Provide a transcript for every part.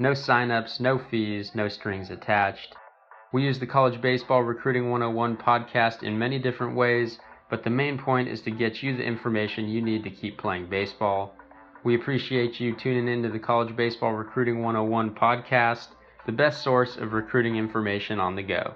No signups, no fees, no strings attached. We use the College Baseball Recruiting 101 podcast in many different ways, but the main point is to get you the information you need to keep playing baseball. We appreciate you tuning in to the College Baseball Recruiting 101 podcast, the best source of recruiting information on the go.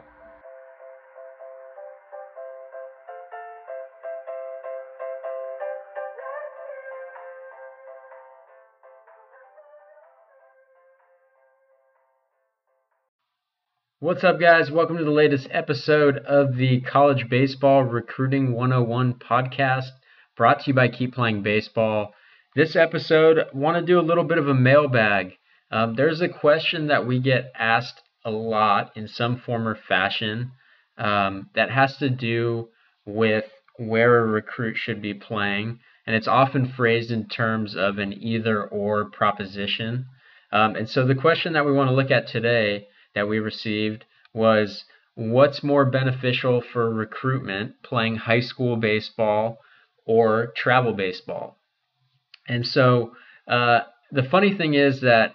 What's up, guys? Welcome to the latest episode of the College Baseball Recruiting 101 podcast brought to you by Keep Playing Baseball. This episode, want to do a little bit of a mailbag. Um, there's a question that we get asked a lot in some form or fashion um, that has to do with where a recruit should be playing, and it's often phrased in terms of an either or proposition. Um, and so the question that we want to look at today that we received was what's more beneficial for recruitment, playing high school baseball or travel baseball? And so uh, the funny thing is that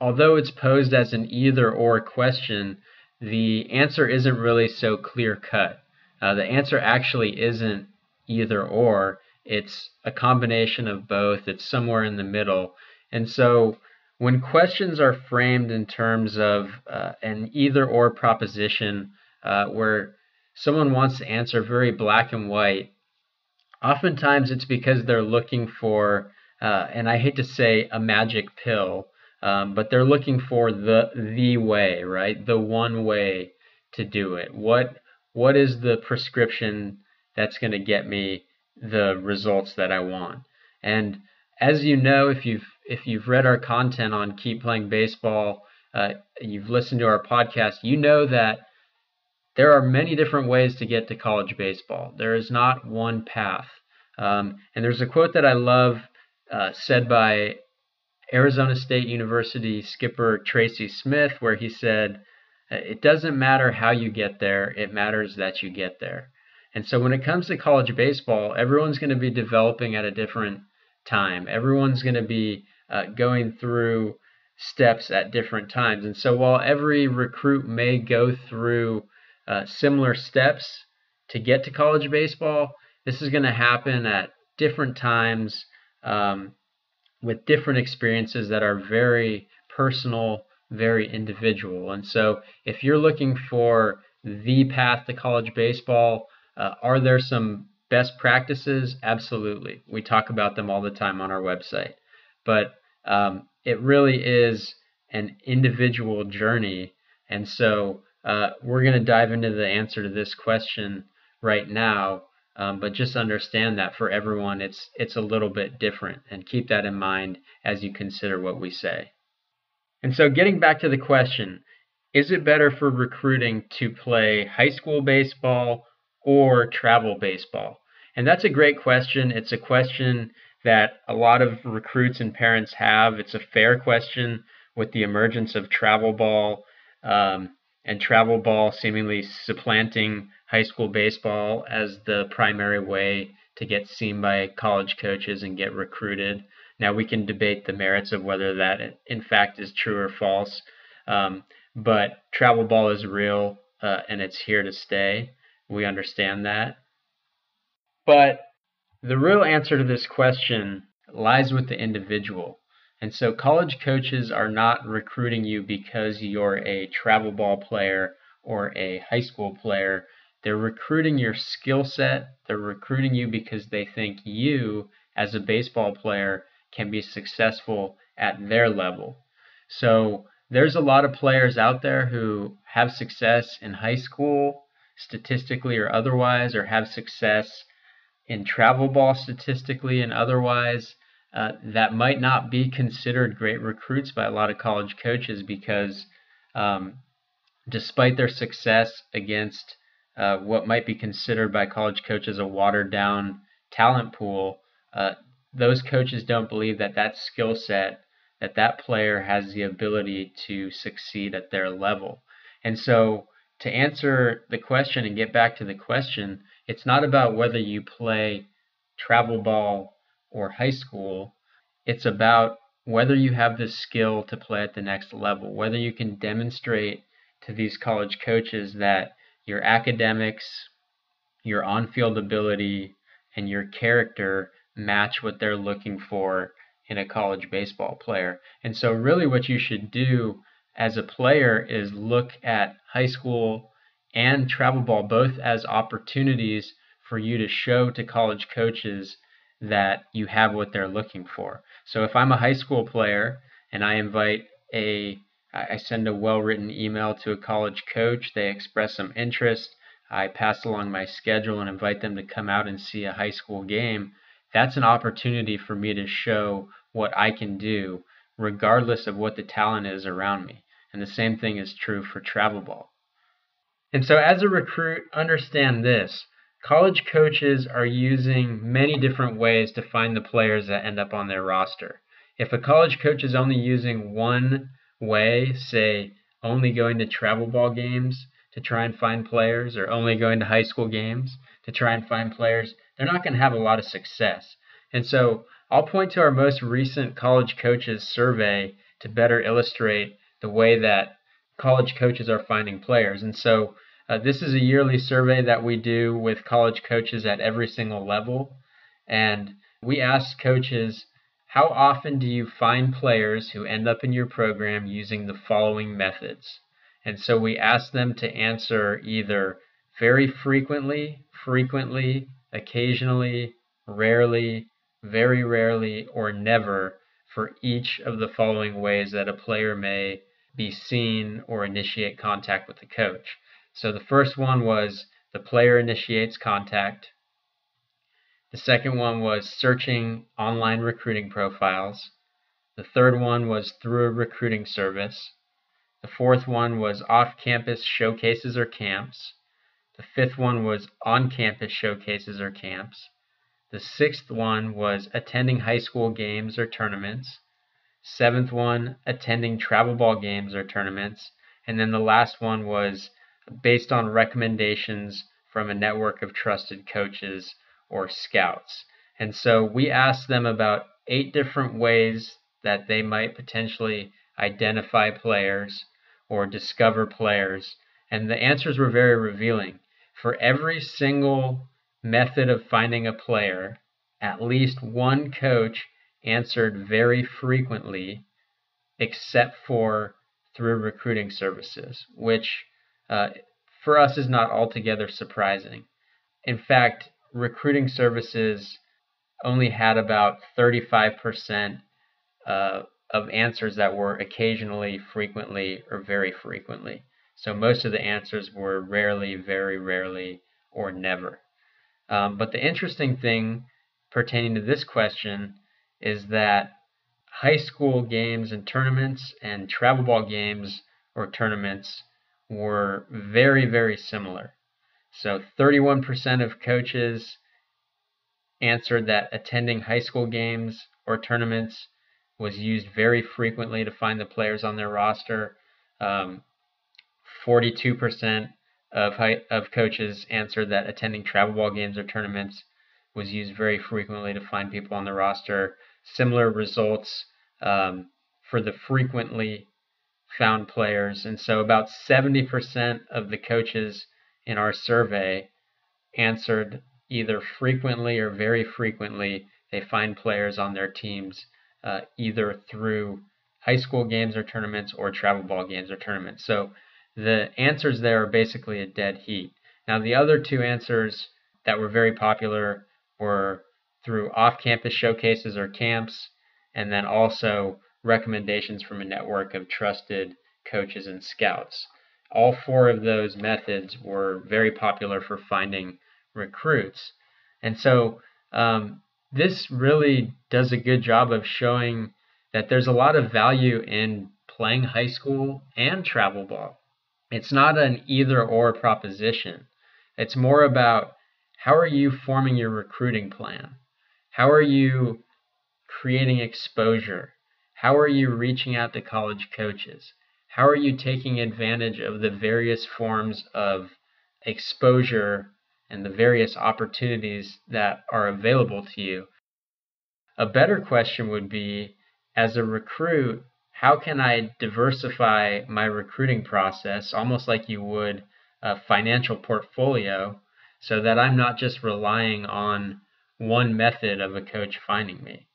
although it's posed as an either or question, the answer isn't really so clear cut. Uh, the answer actually isn't either or, it's a combination of both, it's somewhere in the middle. And so when questions are framed in terms of uh, an either or proposition uh, where someone wants to answer very black and white, oftentimes it's because they're looking for, uh, and I hate to say a magic pill, um, but they're looking for the the way, right? The one way to do it. What what is the prescription that's going to get me the results that I want? And as you know, if you've if you've read our content on Keep Playing Baseball, uh, you've listened to our podcast, you know that there are many different ways to get to college baseball. There is not one path. Um, and there's a quote that I love uh, said by Arizona State University skipper Tracy Smith, where he said, It doesn't matter how you get there, it matters that you get there. And so when it comes to college baseball, everyone's going to be developing at a different time. Everyone's going to be uh, going through steps at different times. And so while every recruit may go through uh, similar steps to get to college baseball, this is going to happen at different times um, with different experiences that are very personal, very individual. And so if you're looking for the path to college baseball, uh, are there some best practices? Absolutely. We talk about them all the time on our website but um, it really is an individual journey. And so uh, we're going to dive into the answer to this question right now. Um, but just understand that for everyone, it's it's a little bit different, and keep that in mind as you consider what we say. And so, getting back to the question, is it better for recruiting to play high school baseball or travel baseball? And that's a great question. It's a question that a lot of recruits and parents have. It's a fair question with the emergence of travel ball um, and travel ball seemingly supplanting high school baseball as the primary way to get seen by college coaches and get recruited. Now we can debate the merits of whether that in fact is true or false, um, but travel ball is real uh, and it's here to stay. We understand that. But the real answer to this question lies with the individual. And so college coaches are not recruiting you because you're a travel ball player or a high school player. They're recruiting your skill set. They're recruiting you because they think you, as a baseball player, can be successful at their level. So there's a lot of players out there who have success in high school, statistically or otherwise, or have success in travel ball statistically and otherwise. uh, that might not be considered great recruits by a lot of college coaches because um, despite their success against uh, what might be considered by college coaches a watered down talent pool, uh, those coaches don't believe that that skill set, that that player has the ability to succeed at their level. And so, to answer the question and get back to the question, it's not about whether you play travel ball or high school. It's about whether you have the skill to play at the next level, whether you can demonstrate to these college coaches that your academics, your on field ability, and your character match what they're looking for in a college baseball player. And so, really, what you should do as a player is look at high school and travel ball both as opportunities for you to show to college coaches that you have what they're looking for. So, if I'm a high school player and I invite a I send a well written email to a college coach. They express some interest. I pass along my schedule and invite them to come out and see a high school game. That's an opportunity for me to show what I can do, regardless of what the talent is around me. And the same thing is true for travel ball. And so, as a recruit, understand this college coaches are using many different ways to find the players that end up on their roster. If a college coach is only using one way, say only going to travel ball games to try and find players or only going to high school games to try and find players, they're not going to have a lot of success. And so I'll point to our most recent college coaches survey to better illustrate the way that college coaches are finding players. And so uh, this is a yearly survey that we do with college coaches at every single level. And we ask coaches how often do you find players who end up in your program using the following methods? And so we ask them to answer either very frequently, frequently, occasionally, rarely, very rarely, or never for each of the following ways that a player may be seen or initiate contact with the coach. So the first one was the player initiates contact. The second one was searching online recruiting profiles. The third one was through a recruiting service. The fourth one was off campus showcases or camps. The fifth one was on campus showcases or camps. The sixth one was attending high school games or tournaments. Seventh one, attending travel ball games or tournaments. And then the last one was based on recommendations from a network of trusted coaches or scouts. And so we asked them about eight different ways that they might potentially identify players or discover players. And the answers were very revealing. For every single method of finding a player, at least one coach answered very frequently, except for through recruiting services, which uh, for us is not altogether surprising. In fact, recruiting services only had about 35% uh, of answers that were occasionally, frequently, or very frequently. So most of the answers were rarely, very rarely, or never. Um, but the interesting thing pertaining to this question is that high school games and tournaments and travel ball games or tournaments were very, very similar. So 31% of coaches answered that attending high school games or tournaments was used very frequently to find the players on their roster. Um, 42% of high, of coaches answered that attending travel ball games or tournaments was used very frequently to find people on the roster. Similar results um, for the frequently found players, and so about 70% of the coaches in our survey answered either frequently or very frequently they find players on their teams uh, either through high school games or tournaments or travel ball games or tournaments. So the answers there are basically a dead heat. Now, the other two answers that were very popular were through off campus showcases or camps, and then also recommendations from a network of trusted coaches and scouts all four of those methods were very popular for finding recruits. And so um, this really does a good job of showing that there's a lot of value in playing high school and travel ball. It's not an either or proposition. It's more about how are you forming your recruiting plan? How are you creating exposure? How are you reaching out to college coaches? How are you taking advantage of the various forms of exposure and the various opportunities that are available to you? A better question would be as a recruit, how can I diversify my recruiting process almost like you would a financial portfolio so that I'm not just relying on one method of a coach finding me?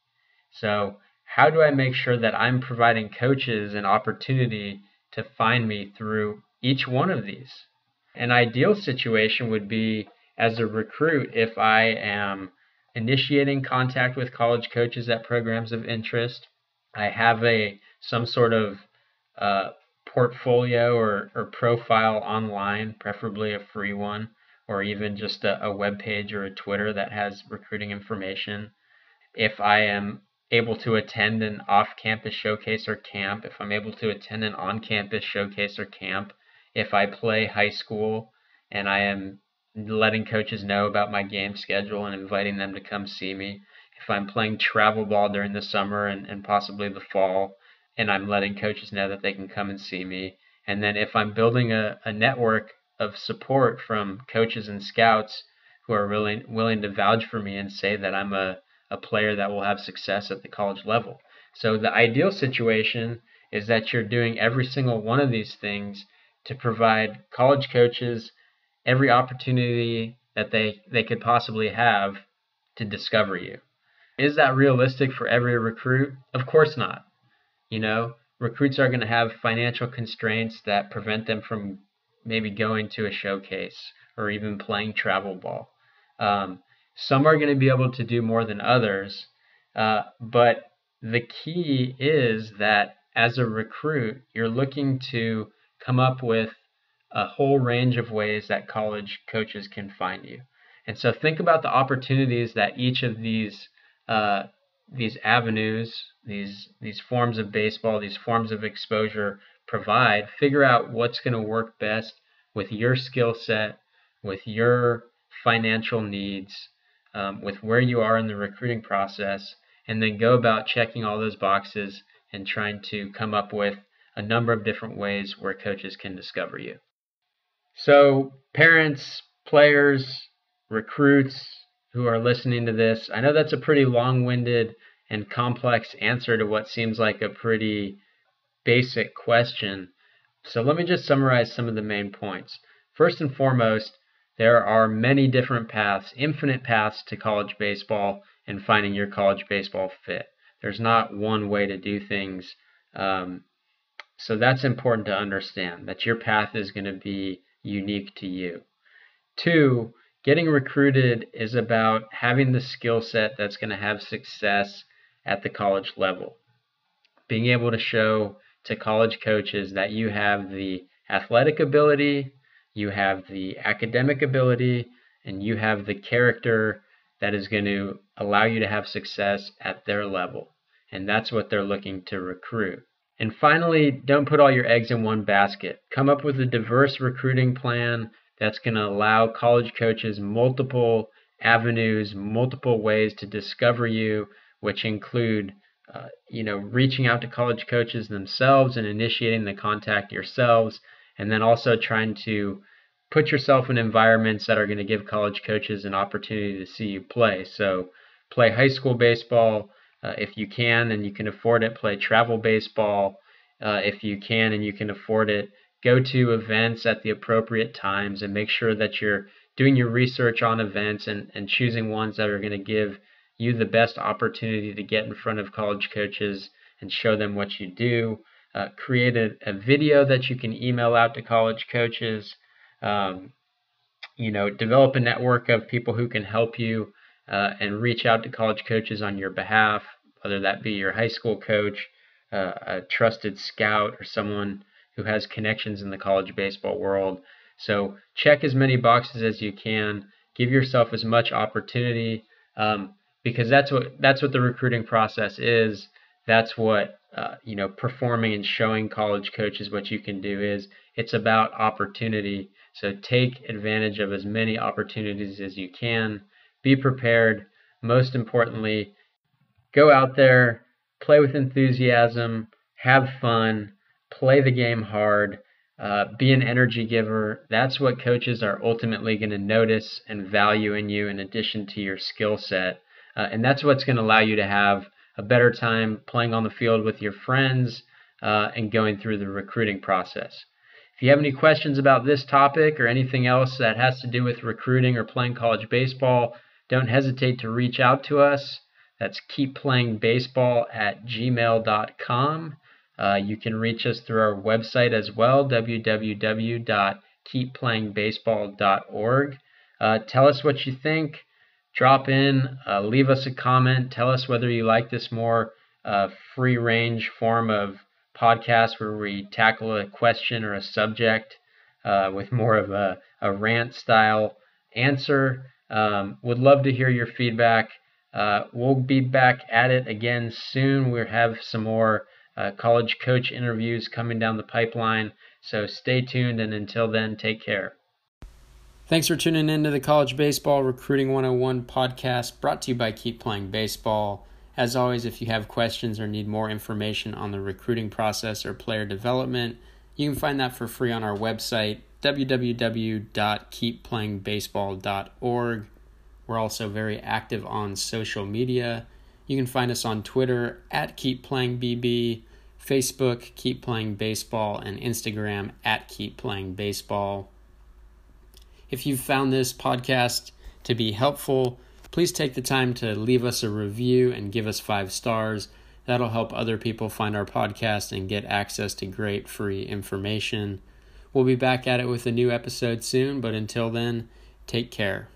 So, how do I make sure that I'm providing coaches an opportunity to find me through each one of these? An ideal situation would be as a recruit if I am initiating contact with college coaches at programs of interest. I have a some sort of uh, portfolio or, or profile online, preferably a free one, or even just a, a web page or a Twitter that has recruiting information. If I am able to attend an off campus showcase or camp, if I'm able to attend an on campus showcase or camp, if I play high school and I am letting coaches know about my game schedule and inviting them to come see me, if I'm playing travel ball during the summer and, and possibly the fall, and I'm letting coaches know that they can come and see me. And then if I'm building a, a network of support from coaches and scouts who are really willing to vouch for me and say that I'm a a player that will have success at the college level. So the ideal situation is that you're doing every single one of these things to provide college coaches every opportunity that they, they could possibly have to discover you. Is that realistic for every recruit? Of course not. You know, recruits are going to have financial constraints that prevent them from maybe going to a showcase or even playing travel ball. Um, some are going to be able to do more than others, uh, but the key is that as a recruit, you're looking to come up with a whole range of ways that college coaches can find you. And so think about the opportunities that each of these uh, these avenues, these these forms of baseball, these forms of exposure provide. Figure out what's going to work best with your skill set, with your financial needs, um, with where you are in the recruiting process, and then go about checking all those boxes and trying to come up with a number of different ways where coaches can discover you. So, parents, players, recruits who are listening to this, I know that's a pretty long winded and complex answer to what seems like a pretty basic question. So, let me just summarize some of the main points. First and foremost, there are many different paths, infinite paths to college baseball and finding your college baseball fit. There's not one way to do things. Um, so that's important to understand that your path is going to be unique to you. Two, getting recruited is about having the skill set that's going to have success at the college level. Being able to show to college coaches that you have the athletic ability, you have the academic ability, and you have the character that is going to allow you to have success at their level. And that's what they're looking to recruit. And finally, don't put all your eggs in one basket. Come up with a diverse recruiting plan that's going to allow college coaches multiple avenues, multiple ways to discover you, which include uh, you know, reaching out to college coaches themselves and initiating the contact yourselves, and then also trying to put yourself in environments that are going to give college coaches an opportunity to see you play. So, play high school baseball uh, if you can and you can afford it. Play travel baseball uh, if you can and you can afford it. Go to events at the appropriate times and make sure that you're doing your research on events and, and choosing ones that are going to give you the best opportunity to get in front of college coaches and show them what you do. Uh, create a, a video that you can email out to college coaches. Um, you know, develop a network of people who can help you uh, and reach out to college coaches on your behalf, whether that be your high school coach, uh, a trusted scout, or someone who has connections in the college baseball world. So check as many boxes as you can. Give yourself as much opportunity. Um, because that's what that's what the recruiting process is. That's what uh, you know performing and showing college coaches what you can do is. It's about opportunity. So take advantage of as many opportunities as you can. Be prepared. Most importantly, go out there, play with enthusiasm, have fun, play the game hard, uh, be an energy giver. That's what coaches are ultimately going to notice and value in you in addition to your skill set. Uh, and that's what's going to allow you to have a better time playing on the field with your friends uh, and going through the recruiting process. If you have any questions about this topic or anything else that has to do with recruiting or playing college baseball, don't hesitate to reach out to us. That's keepplayingbaseball at gmail.com. Uh, you can reach us through our website as well, www.keepplayingbaseball.org. Uh, tell us what you think. Drop in, uh, leave us a comment. Tell us whether you like this more uh, free range form of podcast where we tackle a question or a subject uh, with more of a, a rant style answer. Um, would love to hear your feedback. Uh, we'll be back at it again soon. We'll have some more uh, college coach interviews coming down the pipeline. So stay tuned, and until then, take care. Thanks for tuning in to the College Baseball Recruiting 101 podcast brought to you by Keep Playing Baseball. As always, if you have questions or need more information on the recruiting process or player development, you can find that for free on our website, www.keepplayingbaseball.org. We're also very active on social media. You can find us on Twitter at KeepPlayingBB, Facebook Keep Playing Baseball, and Instagram at Keep Playing Baseball. If you've found this podcast to be helpful, please take the time to leave us a review and give us five stars. That'll help other people find our podcast and get access to great free information. We'll be back at it with a new episode soon, but until then, take care.